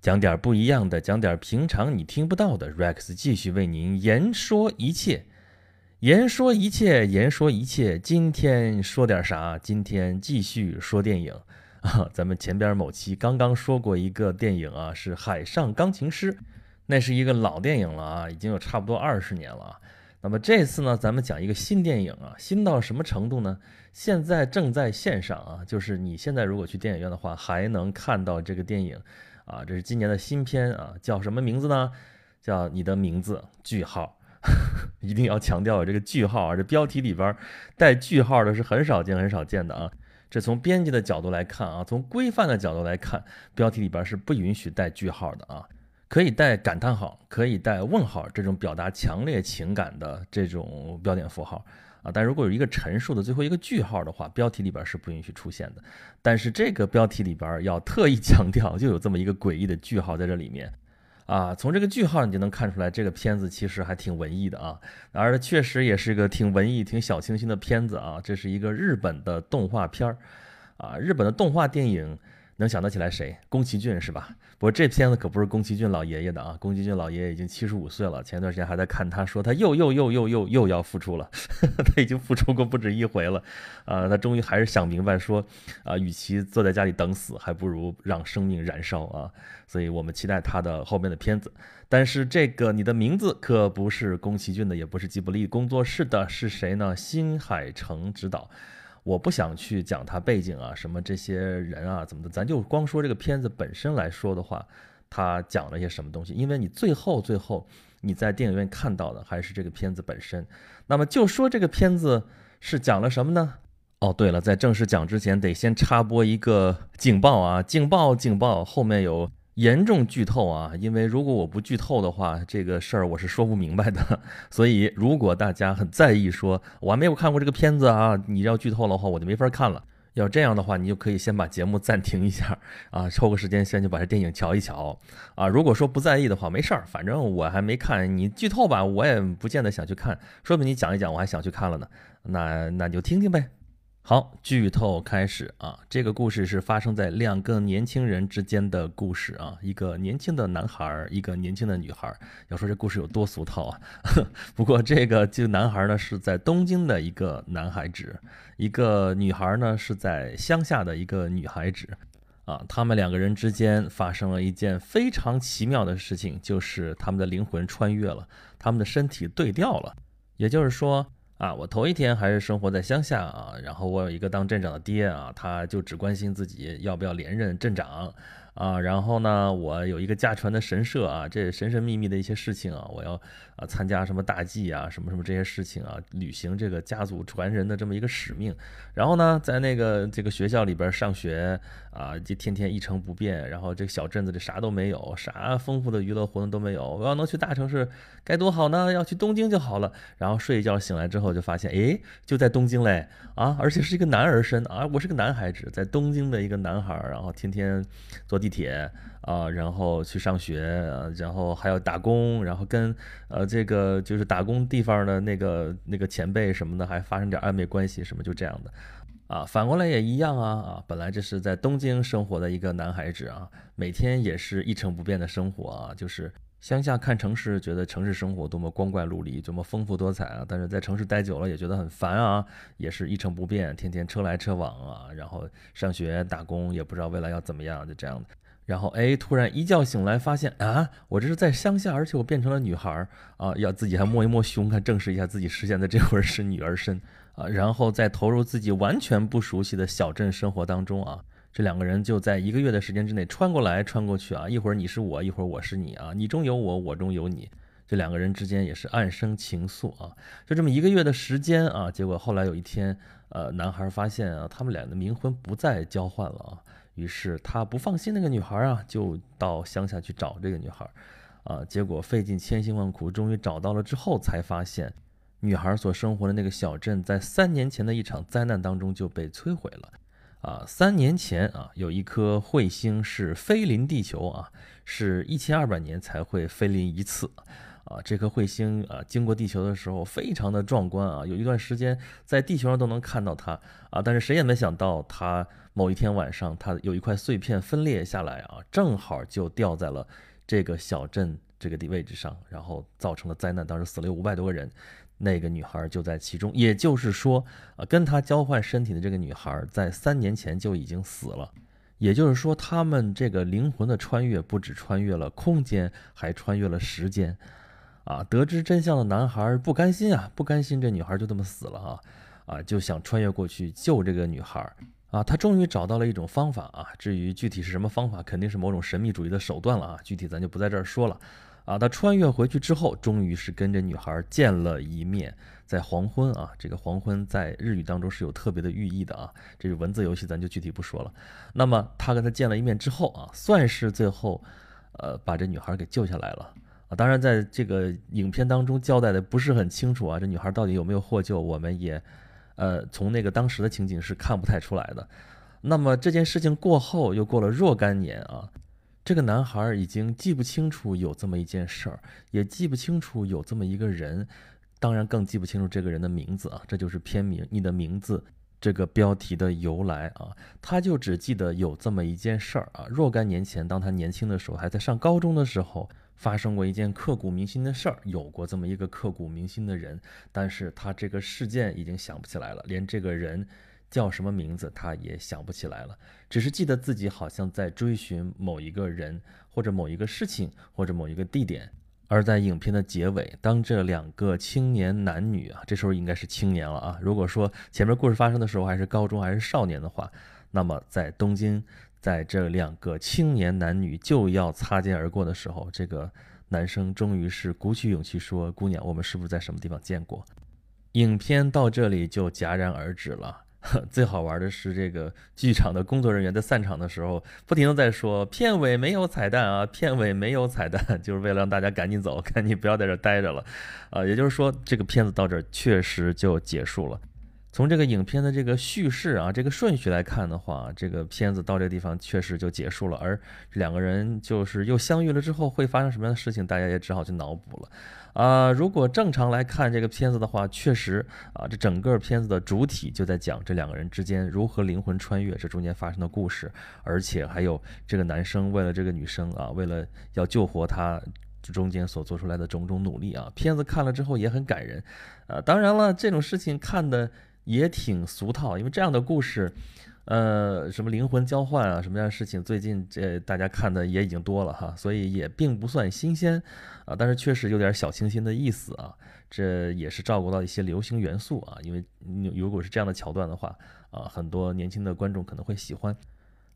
讲点不一样的，讲点平常你听不到的。Rex 继续为您言说一切，言说一切，言说一切。今天说点啥？今天继续说电影 啊。咱们前边某期刚刚说过一个电影啊，是《海上钢琴师》，那是一个老电影了啊，已经有差不多二十年了啊。那么这次呢，咱们讲一个新电影啊，新到什么程度呢？现在正在线上啊，就是你现在如果去电影院的话，还能看到这个电影。啊，这是今年的新片啊，叫什么名字呢？叫你的名字句号，一定要强调有这个句号啊，这标题里边带句号的是很少见很少见的啊。这从编辑的角度来看啊，从规范的角度来看，标题里边是不允许带句号的啊，可以带感叹号，可以带问号这种表达强烈情感的这种标点符号。啊，但如果有一个陈述的最后一个句号的话，标题里边是不允许出现的。但是这个标题里边要特意 强调，就有这么一个诡异的句号在这里面。啊，从这个句号你就能看出来，这个片子其实还挺文艺的啊，而确实也是一个挺文艺、挺小清新的片子啊。这是一个日本的动画片儿，啊，日本的动画电影。能想得起来谁？宫崎骏是吧？不过这片子可不是宫崎骏老爷爷的啊！宫崎骏老爷爷已经七十五岁了，前段时间还在看，他说他又又又又又又要复出了，他已经复出过不止一回了，啊，他终于还是想明白说，啊，与其坐在家里等死，还不如让生命燃烧啊！所以我们期待他的后面的片子。但是这个你的名字可不是宫崎骏的，也不是吉卜力工作室的，是谁呢？新海诚执导。我不想去讲他背景啊，什么这些人啊，怎么的，咱就光说这个片子本身来说的话，他讲了些什么东西？因为你最后最后你在电影院看到的还是这个片子本身。那么就说这个片子是讲了什么呢？哦，对了，在正式讲之前，得先插播一个警报啊，警报警报，后面有。严重剧透啊！因为如果我不剧透的话，这个事儿我是说不明白的。所以如果大家很在意，说我还没有看过这个片子啊，你要剧透的话，我就没法看了。要这样的话，你就可以先把节目暂停一下啊，抽个时间先去把这电影瞧一瞧啊。如果说不在意的话，没事儿，反正我还没看，你剧透吧，我也不见得想去看，说不定你讲一讲，我还想去看了呢。那那就听听呗。好，剧透开始啊！这个故事是发生在两个年轻人之间的故事啊，一个年轻的男孩，一个年轻的女孩。要说这故事有多俗套啊！不过这个这个男孩呢是在东京的一个男孩子，一个女孩呢是在乡下的一个女孩子啊。他们两个人之间发生了一件非常奇妙的事情，就是他们的灵魂穿越了，他们的身体对调了，也就是说。啊，我头一天还是生活在乡下啊，然后我有一个当镇长的爹啊，他就只关心自己要不要连任镇长。啊，然后呢，我有一个家传的神社啊，这神神秘秘的一些事情啊，我要啊参加什么大祭啊，什么什么这些事情啊，履行这个家族传人的这么一个使命。然后呢，在那个这个学校里边上学啊，就天天一成不变。然后这个小镇子里啥都没有，啥丰富的娱乐活动都没有。我要能去大城市该多好呢？要去东京就好了。然后睡一觉醒来之后就发现，哎，就在东京嘞啊，而且是一个男儿身啊，我是个男孩子，在东京的一个男孩，然后天天做地铁啊，然后去上学，然后还要打工，然后跟呃这个就是打工地方的那个那个前辈什么的还发生点暧昧关系什么，就这样的啊。反过来也一样啊啊，本来这是在东京生活的一个男孩子啊，每天也是一成不变的生活啊，就是乡下看城市，觉得城市生活多么光怪陆离，多么丰富多彩啊，但是在城市待久了也觉得很烦啊，也是一成不变，天天车来车往啊，然后上学打工也不知道未来要怎么样，就这样的。然后哎，突然一觉醒来，发现啊，我这是在乡下，而且我变成了女孩儿啊，要自己还摸一摸胸，看证实一下自己实现的这会儿是女儿身啊，然后再投入自己完全不熟悉的小镇生活当中啊，这两个人就在一个月的时间之内穿过来穿过去啊，一会儿你是我，一会儿我是你啊，你中有我，我中有你，这两个人之间也是暗生情愫啊，就这么一个月的时间啊，结果后来有一天，呃，男孩发现啊，他们俩的冥婚不再交换了啊。于是他不放心那个女孩啊，就到乡下去找这个女孩，啊，结果费尽千辛万苦，终于找到了之后，才发现女孩所生活的那个小镇，在三年前的一场灾难当中就被摧毁了。啊，三年前啊，有一颗彗星是飞临地球啊，是一千二百年才会飞临一次。啊，这颗彗星啊经过地球的时候非常的壮观啊，有一段时间在地球上都能看到它啊，但是谁也没想到它某一天晚上它有一块碎片分裂下来啊，正好就掉在了这个小镇这个地位置上，然后造成了灾难，当时死了有五百多个人。那个女孩就在其中，也就是说，啊，跟他交换身体的这个女孩在三年前就已经死了。也就是说，他们这个灵魂的穿越不止穿越了空间，还穿越了时间。啊，得知真相的男孩不甘心啊，不甘心这女孩就这么死了啊，啊，就想穿越过去救这个女孩。啊，他终于找到了一种方法啊，至于具体是什么方法，肯定是某种神秘主义的手段了啊，具体咱就不在这儿说了。啊，他穿越回去之后，终于是跟这女孩见了一面，在黄昏啊，这个黄昏在日语当中是有特别的寓意的啊，这是文字游戏，咱就具体不说了。那么他跟他见了一面之后啊，算是最后，呃，把这女孩给救下来了啊。当然，在这个影片当中交代的不是很清楚啊，这女孩到底有没有获救，我们也，呃，从那个当时的情景是看不太出来的。那么这件事情过后，又过了若干年啊。这个男孩已经记不清楚有这么一件事儿，也记不清楚有这么一个人，当然更记不清楚这个人的名字啊。这就是片名《你的名字》这个标题的由来啊。他就只记得有这么一件事儿啊。若干年前，当他年轻的时候，还在上高中的时候，发生过一件刻骨铭心的事儿，有过这么一个刻骨铭心的人，但是他这个事件已经想不起来了，连这个人。叫什么名字，他也想不起来了，只是记得自己好像在追寻某一个人，或者某一个事情，或者某一个地点。而在影片的结尾，当这两个青年男女啊，这时候应该是青年了啊。如果说前面故事发生的时候还是高中还是少年的话，那么在东京，在这两个青年男女就要擦肩而过的时候，这个男生终于是鼓起勇气说：“姑娘，我们是不是在什么地方见过？”影片到这里就戛然而止了。最好玩的是，这个剧场的工作人员在散场的时候，不停的在说片尾没有彩蛋啊，片尾没有彩蛋，就是为了让大家赶紧走，赶紧不要在这待着了，啊，也就是说，这个片子到这儿确实就结束了。从这个影片的这个叙事啊，这个顺序来看的话，这个片子到这个地方确实就结束了。而两个人就是又相遇了之后会发生什么样的事情，大家也只好去脑补了。啊，如果正常来看这个片子的话，确实啊，这整个片子的主体就在讲这两个人之间如何灵魂穿越，这中间发生的故事，而且还有这个男生为了这个女生啊，为了要救活她，这中间所做出来的种种努力啊。片子看了之后也很感人。啊，当然了，这种事情看的。也挺俗套，因为这样的故事，呃，什么灵魂交换啊，什么样的事情，最近这大家看的也已经多了哈，所以也并不算新鲜啊，但是确实有点小清新的意思啊，这也是照顾到一些流行元素啊，因为如果是这样的桥段的话啊，很多年轻的观众可能会喜欢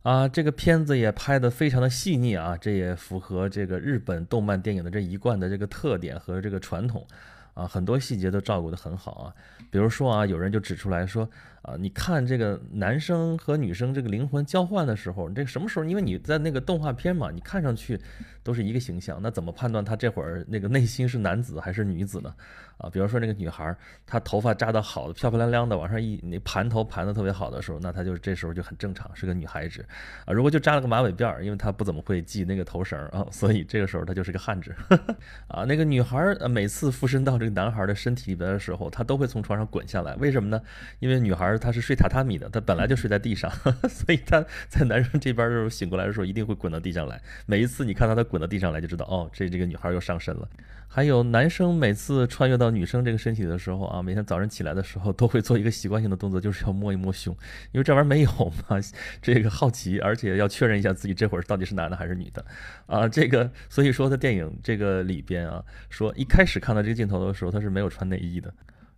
啊，这个片子也拍的非常的细腻啊，这也符合这个日本动漫电影的这一贯的这个特点和这个传统。啊，很多细节都照顾得很好啊，比如说啊，有人就指出来说。啊，你看这个男生和女生这个灵魂交换的时候，这什么时候？因为你在那个动画片嘛，你看上去都是一个形象，那怎么判断他这会儿那个内心是男子还是女子呢？啊，比如说那个女孩，她头发扎得好的漂漂亮亮的，往上一那盘头盘的特别好的时候，那她就这时候就很正常，是个女孩子啊。如果就扎了个马尾辫儿，因为她不怎么会系那个头绳啊，所以这个时候她就是个汉子 啊。那个女孩呃，每次附身到这个男孩的身体里边的时候，她都会从床上滚下来，为什么呢？因为女孩。他是睡榻榻米的，他本来就睡在地上，所以他在男生这边的时候醒过来的时候，一定会滚到地上来。每一次你看到他滚到地上来，就知道哦，这这个女孩又上身了。还有男生每次穿越到女生这个身体的时候啊，每天早上起来的时候都会做一个习惯性的动作，就是要摸一摸胸，因为这玩意儿没有嘛，这个好奇，而且要确认一下自己这会儿到底是男的还是女的啊。这个所以说在电影这个里边啊，说一开始看到这个镜头的时候，他是没有穿内衣的。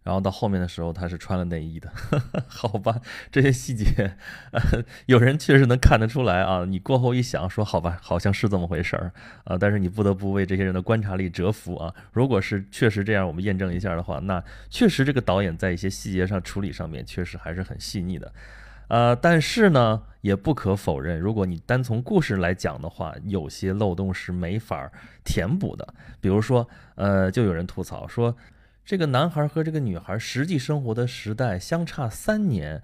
然后到后面的时候，他是穿了内衣的，好吧？这些细节，有人确实能看得出来啊。你过后一想，说好吧，好像是这么回事儿啊。但是你不得不为这些人的观察力折服啊。如果是确实这样，我们验证一下的话，那确实这个导演在一些细节上处理上面确实还是很细腻的。呃，但是呢，也不可否认，如果你单从故事来讲的话，有些漏洞是没法填补的。比如说，呃，就有人吐槽说。这个男孩和这个女孩实际生活的时代相差三年，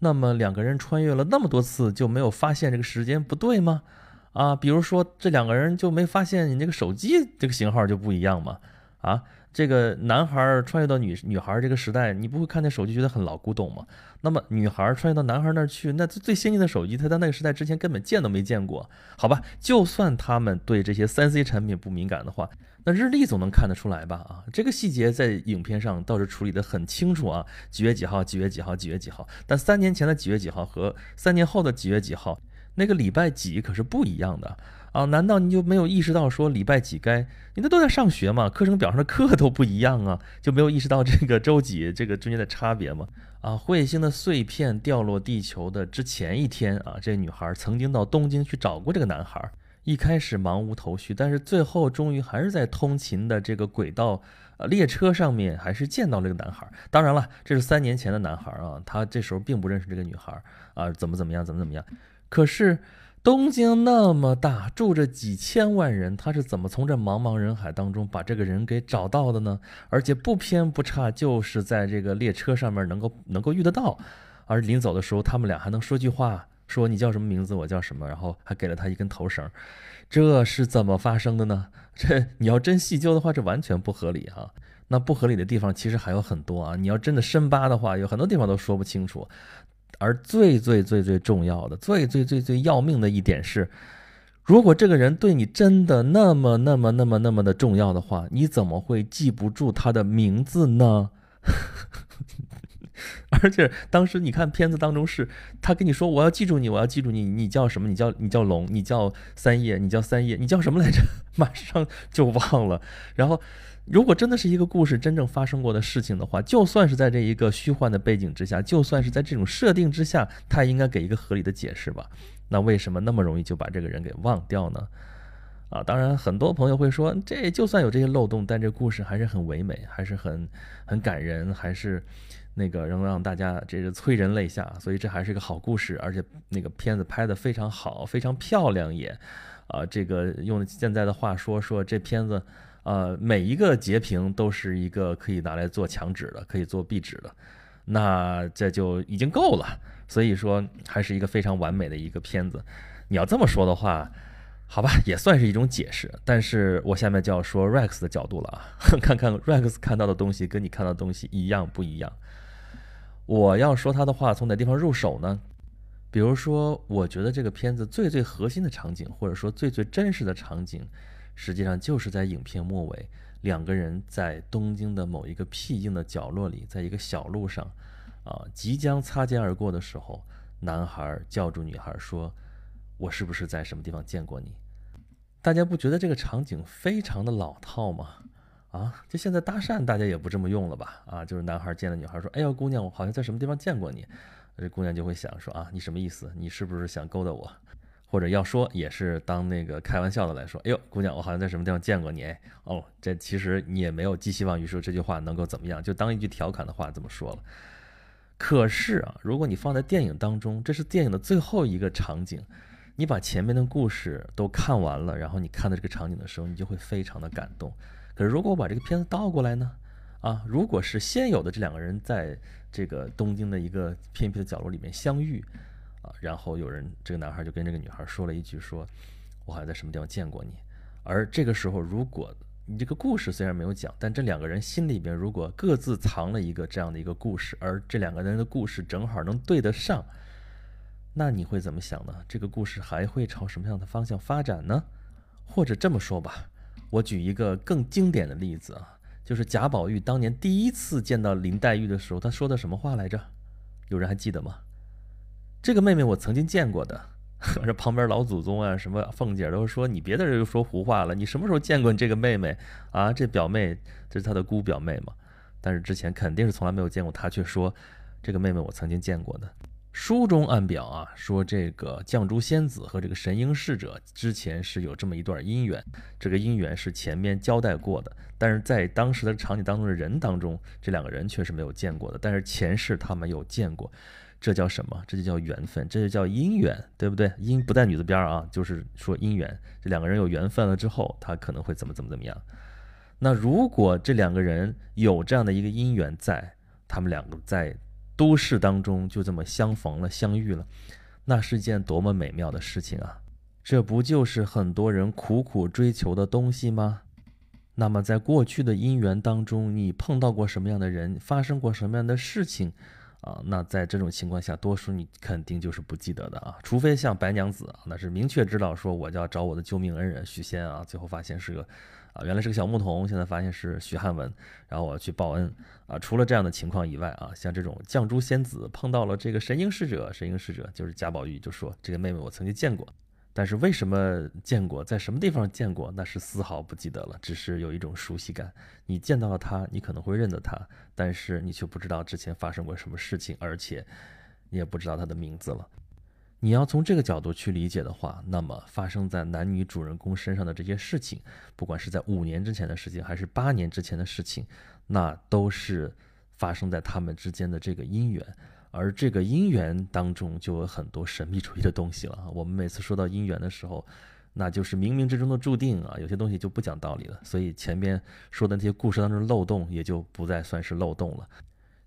那么两个人穿越了那么多次，就没有发现这个时间不对吗？啊，比如说这两个人就没发现你那个手机这个型号就不一样吗？啊，这个男孩穿越到女女孩这个时代，你不会看见手机觉得很老古董吗？那么女孩穿越到男孩那儿去，那最先进的手机，他在那个时代之前根本见都没见过。好吧，就算他们对这些三 C 产品不敏感的话，那日历总能看得出来吧？啊，这个细节在影片上倒是处理得很清楚啊，几月几号，几月几号，几月几号。但三年前的几月几号和三年后的几月几号，那个礼拜几可是不一样的。啊，难道你就没有意识到说礼拜几该？你那都在上学嘛，课程表上的课都不一样啊，就没有意识到这个周几这个中间的差别吗？啊，彗星的碎片掉落地球的之前一天啊，这女孩曾经到东京去找过这个男孩，一开始茫无头绪，但是最后终于还是在通勤的这个轨道呃列车上面，还是见到了这个男孩。当然了，这是三年前的男孩啊，他这时候并不认识这个女孩啊，怎么怎么样，怎么怎么样，可是。东京那么大，住着几千万人，他是怎么从这茫茫人海当中把这个人给找到的呢？而且不偏不差，就是在这个列车上面能够能够遇得到。而临走的时候，他们俩还能说句话，说你叫什么名字，我叫什么，然后还给了他一根头绳。这是怎么发生的呢？这你要真细究的话，这完全不合理哈。那不合理的地方其实还有很多啊。你要真的深扒的话，有很多地方都说不清楚。而最最最最重要的、最最最最要命的一点是，如果这个人对你真的那么那么那么那么的重要的话，你怎么会记不住他的名字呢？而且当时你看片子当中是，他跟你说我要记住你，我要记住你，你叫什么？你叫你叫龙，你叫三叶，你叫三叶，你叫什么来着？马上就忘了。然后。如果真的是一个故事真正发生过的事情的话，就算是在这一个虚幻的背景之下，就算是在这种设定之下，他应该给一个合理的解释吧？那为什么那么容易就把这个人给忘掉呢？啊，当然，很多朋友会说，这就算有这些漏洞，但这故事还是很唯美，还是很很感人，还是那个能让大家这个催人泪下，所以这还是一个好故事，而且那个片子拍的非常好，非常漂亮也，啊，这个用现在的话说说这片子。呃，每一个截屏都是一个可以拿来做墙纸的，可以做壁纸的，那这就已经够了。所以说，还是一个非常完美的一个片子。你要这么说的话，好吧，也算是一种解释。但是我下面就要说 Rex 的角度了啊，看看 Rex 看到的东西跟你看到的东西一样不一样。我要说他的话，从哪地方入手呢？比如说，我觉得这个片子最最核心的场景，或者说最最真实的场景。实际上就是在影片末尾，两个人在东京的某一个僻静的角落里，在一个小路上，啊，即将擦肩而过的时候，男孩叫住女孩说：“我是不是在什么地方见过你？”大家不觉得这个场景非常的老套吗？啊，就现在搭讪大家也不这么用了吧？啊，就是男孩见了女孩说：“哎呦，姑娘，我好像在什么地方见过你。”这姑娘就会想说：“啊，你什么意思？你是不是想勾搭我？”或者要说也是当那个开玩笑的来说，哎呦，姑娘，我好像在什么地方见过你哎，哦，这其实你也没有寄希望于说这句话能够怎么样，就当一句调侃的话这么说了。可是啊，如果你放在电影当中，这是电影的最后一个场景，你把前面的故事都看完了，然后你看到这个场景的时候，你就会非常的感动。可是如果我把这个片子倒过来呢？啊，如果是先有的这两个人在这个东京的一个偏僻的角落里面相遇。啊然后有人，这个男孩就跟这个女孩说了一句：“说，我好像在什么地方见过你。”而这个时候，如果你这个故事虽然没有讲，但这两个人心里边如果各自藏了一个这样的一个故事，而这两个人的故事正好能对得上，那你会怎么想呢？这个故事还会朝什么样的方向发展呢？或者这么说吧，我举一个更经典的例子啊，就是贾宝玉当年第一次见到林黛玉的时候，他说的什么话来着？有人还记得吗？这个妹妹我曾经见过的，这旁边老祖宗啊，什么凤姐都说你别在这又说胡话了，你什么时候见过你这个妹妹啊？这表妹这是她的姑表妹嘛？但是之前肯定是从来没有见过，她却说这个妹妹我曾经见过的。书中暗表啊，说这个绛珠仙子和这个神瑛侍者之前是有这么一段姻缘，这个姻缘是前面交代过的，但是在当时的场景当中的人当中，这两个人却是没有见过的，但是前世他们有见过。这叫什么？这就叫缘分，这就叫姻缘，对不对？姻不带女字边啊，就是说姻缘。这两个人有缘分了之后，他可能会怎么怎么怎么样。那如果这两个人有这样的一个姻缘在，他们两个在都市当中就这么相逢了、相遇了，那是件多么美妙的事情啊！这不就是很多人苦苦追求的东西吗？那么在过去的姻缘当中，你碰到过什么样的人，发生过什么样的事情？啊，那在这种情况下，多数你肯定就是不记得的啊，除非像白娘子啊，那是明确知道说我要找我的救命恩人许仙啊，最后发现是个啊，原来是个小牧童，现在发现是许汉文，然后我要去报恩啊。除了这样的情况以外啊，像这种绛珠仙子碰到了这个神瑛侍者，神瑛侍者就是贾宝玉就说这个妹妹我曾经见过。但是为什么见过，在什么地方见过，那是丝毫不记得了，只是有一种熟悉感。你见到了他，你可能会认得他，但是你却不知道之前发生过什么事情，而且你也不知道他的名字了。你要从这个角度去理解的话，那么发生在男女主人公身上的这些事情，不管是在五年之前的事情，还是八年之前的事情，那都是发生在他们之间的这个姻缘。而这个姻缘当中就有很多神秘主义的东西了我们每次说到姻缘的时候，那就是冥冥之中的注定啊，有些东西就不讲道理了。所以前边说的那些故事当中的漏洞也就不再算是漏洞了。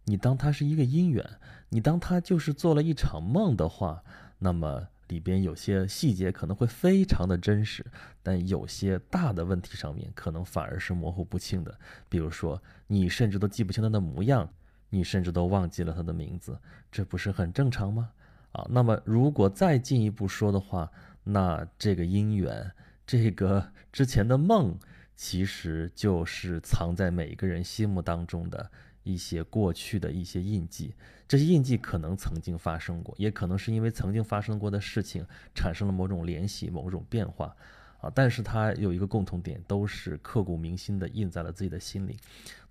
你当它是一个姻缘，你当它就是做了一场梦的话，那么里边有些细节可能会非常的真实，但有些大的问题上面可能反而是模糊不清的。比如说，你甚至都记不清他的模样。你甚至都忘记了他的名字，这不是很正常吗？啊，那么如果再进一步说的话，那这个姻缘，这个之前的梦，其实就是藏在每一个人心目当中的一些过去的一些印记。这些印记可能曾经发生过，也可能是因为曾经发生过的事情产生了某种联系、某种变化，啊，但是它有一个共同点，都是刻骨铭心的印在了自己的心里。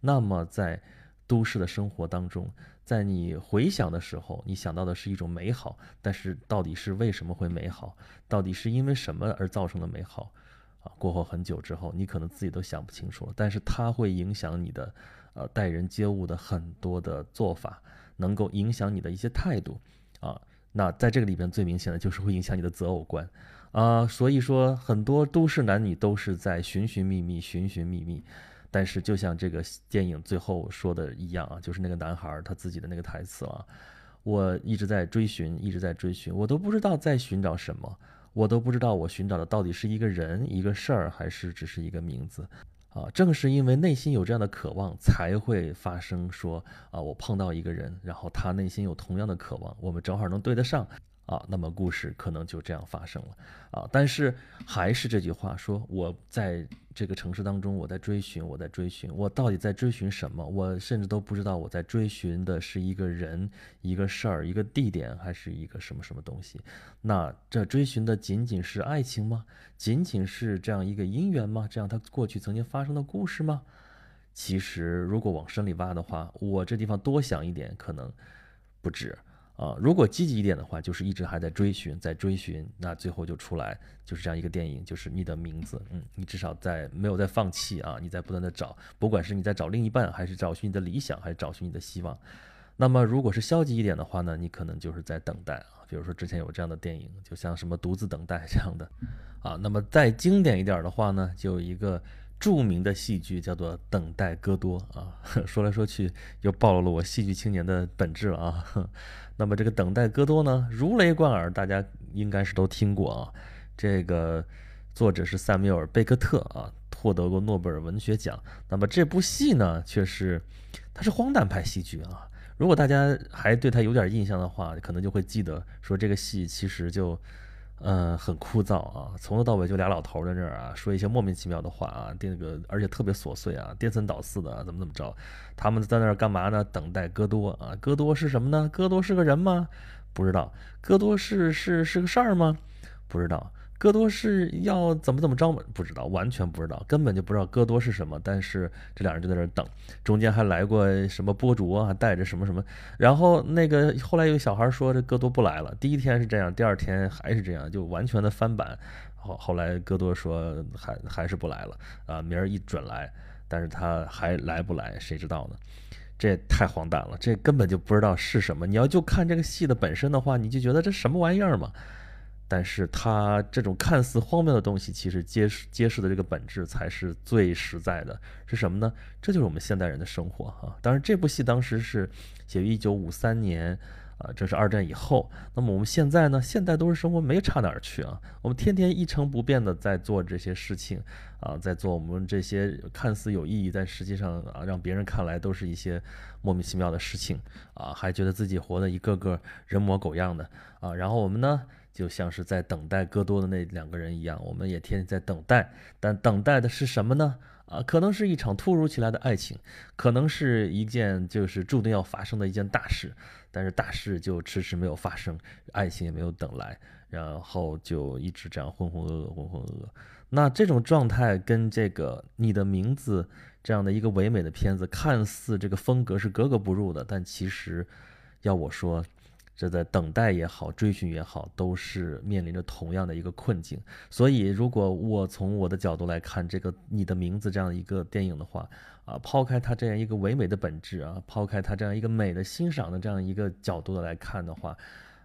那么在都市的生活当中，在你回想的时候，你想到的是一种美好，但是到底是为什么会美好？到底是因为什么而造成的美好？啊，过后很久之后，你可能自己都想不清楚了。但是它会影响你的，呃，待人接物的很多的做法，能够影响你的一些态度，啊，那在这个里边最明显的就是会影响你的择偶观，啊，所以说很多都市男女都是在寻寻觅觅，寻寻觅觅。但是，就像这个电影最后说的一样啊，就是那个男孩他自己的那个台词啊，我一直在追寻，一直在追寻，我都不知道在寻找什么，我都不知道我寻找的到底是一个人、一个事儿，还是只是一个名字啊。正是因为内心有这样的渴望，才会发生说啊，我碰到一个人，然后他内心有同样的渴望，我们正好能对得上。啊，那么故事可能就这样发生了啊！但是还是这句话说，我在这个城市当中，我在追寻，我在追寻，我到底在追寻什么？我甚至都不知道我在追寻的是一个人、一个事儿、一个地点，还是一个什么什么东西？那这追寻的仅仅是爱情吗？仅仅是这样一个姻缘吗？这样他过去曾经发生的故事吗？其实，如果往深里挖的话，我这地方多想一点，可能不止。啊，如果积极一点的话，就是一直还在追寻，在追寻，那最后就出来，就是这样一个电影，就是你的名字，嗯，你至少在没有在放弃啊，你在不断的找，不管是你在找另一半，还是找寻你的理想，还是找寻你的希望。那么如果是消极一点的话呢，你可能就是在等待啊，比如说之前有这样的电影，就像什么独自等待这样的，啊，那么再经典一点的话呢，就有一个。著名的戏剧叫做《等待戈多》啊，说来说去又暴露了我戏剧青年的本质了啊。那么这个《等待戈多》呢，如雷贯耳，大家应该是都听过啊。这个作者是塞缪尔·贝克特啊，获得过诺贝尔文学奖。那么这部戏呢，却是它是荒诞派戏剧啊。如果大家还对它有点印象的话，可能就会记得说这个戏其实就。嗯，很枯燥啊，从头到尾就俩老头在那儿啊，说一些莫名其妙的话啊，那个而且特别琐碎啊，颠三倒四的啊，怎么怎么着？他们在那儿干嘛呢？等待戈多啊，戈多是什么呢？戈多是个人吗？不知道。戈多是是是个事儿吗？不知道。戈多是要怎么怎么着吗？不知道，完全不知道，根本就不知道戈多是什么。但是这两人就在那儿等，中间还来过什么博主啊，带着什么什么。然后那个后来有个小孩说这戈多不来了，第一天是这样，第二天还是这样，就完全的翻版。后后来戈多说还还是不来了啊，明儿一准来，但是他还来不来谁知道呢？这太荒诞了，这根本就不知道是什么。你要就看这个戏的本身的话，你就觉得这什么玩意儿嘛？但是它这种看似荒谬的东西，其实揭示揭示的这个本质才是最实在的，是什么呢？这就是我们现代人的生活哈。当然，这部戏当时是写于一九五三年，啊，这是二战以后。那么我们现在呢？现代都市生活没差哪儿去啊，我们天天一成不变的在做这些事情啊，在做我们这些看似有意义，但实际上啊，让别人看来都是一些莫名其妙的事情啊，还觉得自己活得一个个人模狗样的啊。然后我们呢，就像是在等待戈多的那两个人一样，我们也天天在等待，但等待的是什么呢？啊，可能是一场突如其来的爱情，可能是一件就是注定要发生的一件大事，但是大事就迟迟没有发生，爱情也没有等来，然后就一直这样浑浑噩噩，浑浑噩噩。那这种状态跟这个你的名字这样的一个唯美的片子，看似这个风格是格格不入的，但其实要我说。这在等待也好，追寻也好，都是面临着同样的一个困境。所以，如果我从我的角度来看这个《你的名字》这样一个电影的话，啊，抛开它这样一个唯美的本质啊，抛开它这样一个美的欣赏的这样一个角度的来看的话。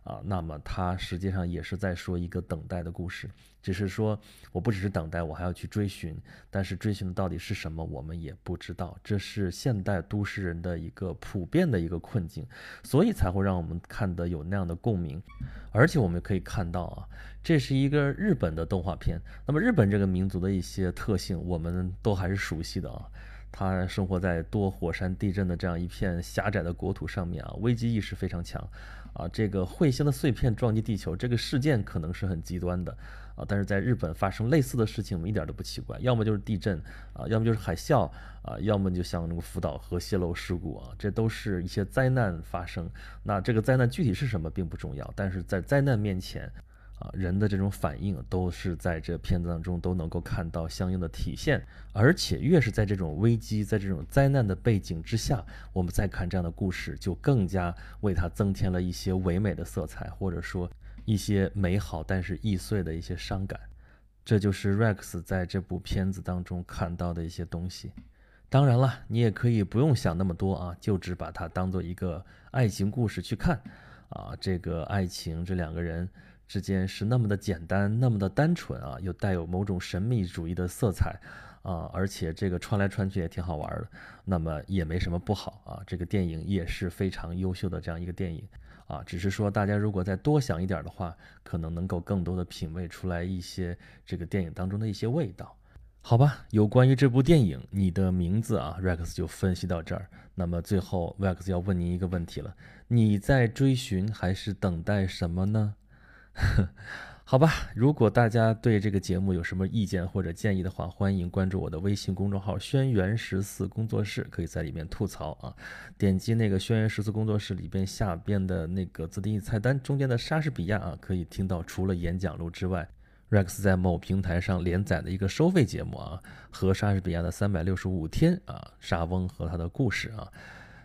啊，那么它实际上也是在说一个等待的故事，只是说我不只是等待，我还要去追寻，但是追寻的到底是什么，我们也不知道。这是现代都市人的一个普遍的一个困境，所以才会让我们看得有那样的共鸣。而且我们可以看到啊，这是一个日本的动画片，那么日本这个民族的一些特性，我们都还是熟悉的啊。他生活在多火山地震的这样一片狭窄的国土上面啊，危机意识非常强，啊，这个彗星的碎片撞击地球这个事件可能是很极端的，啊，但是在日本发生类似的事情，我们一点都不奇怪，要么就是地震啊，要么就是海啸啊，要么就像那个福岛核泄漏事故啊，这都是一些灾难发生。那这个灾难具体是什么并不重要，但是在灾难面前。啊，人的这种反应都是在这片子当中都能够看到相应的体现，而且越是在这种危机、在这种灾难的背景之下，我们再看这样的故事，就更加为它增添了一些唯美的色彩，或者说一些美好但是易碎的一些伤感。这就是 Rex 在这部片子当中看到的一些东西。当然了，你也可以不用想那么多啊，就只把它当做一个爱情故事去看。啊，这个爱情，这两个人。之间是那么的简单，那么的单纯啊，又带有某种神秘主义的色彩啊，而且这个穿来穿去也挺好玩的，那么也没什么不好啊。这个电影也是非常优秀的这样一个电影啊，只是说大家如果再多想一点的话，可能能够更多的品味出来一些这个电影当中的一些味道，好吧？有关于这部电影，你的名字啊，Rex 就分析到这儿。那么最后，Rex 要问您一个问题了：你在追寻还是等待什么呢？好吧，如果大家对这个节目有什么意见或者建议的话，欢迎关注我的微信公众号“轩辕十四工作室”，可以在里面吐槽啊。点击那个“轩辕十四工作室”里边下边的那个自定义菜单中间的莎士比亚啊，可以听到除了演讲录之外，Rex 在某平台上连载的一个收费节目啊，和莎士比亚的三百六十五天啊，莎翁和他的故事啊。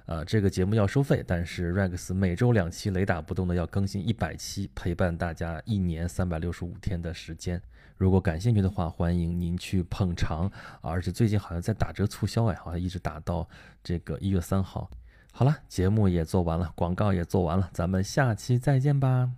呃，这个节目要收费，但是 Rex 每周两期雷打不动的要更新一百期，陪伴大家一年三百六十五天的时间。如果感兴趣的话，欢迎您去捧场！而且最近好像在打折促销哎，好像一直打到这个一月三号。好了，节目也做完了，广告也做完了，咱们下期再见吧。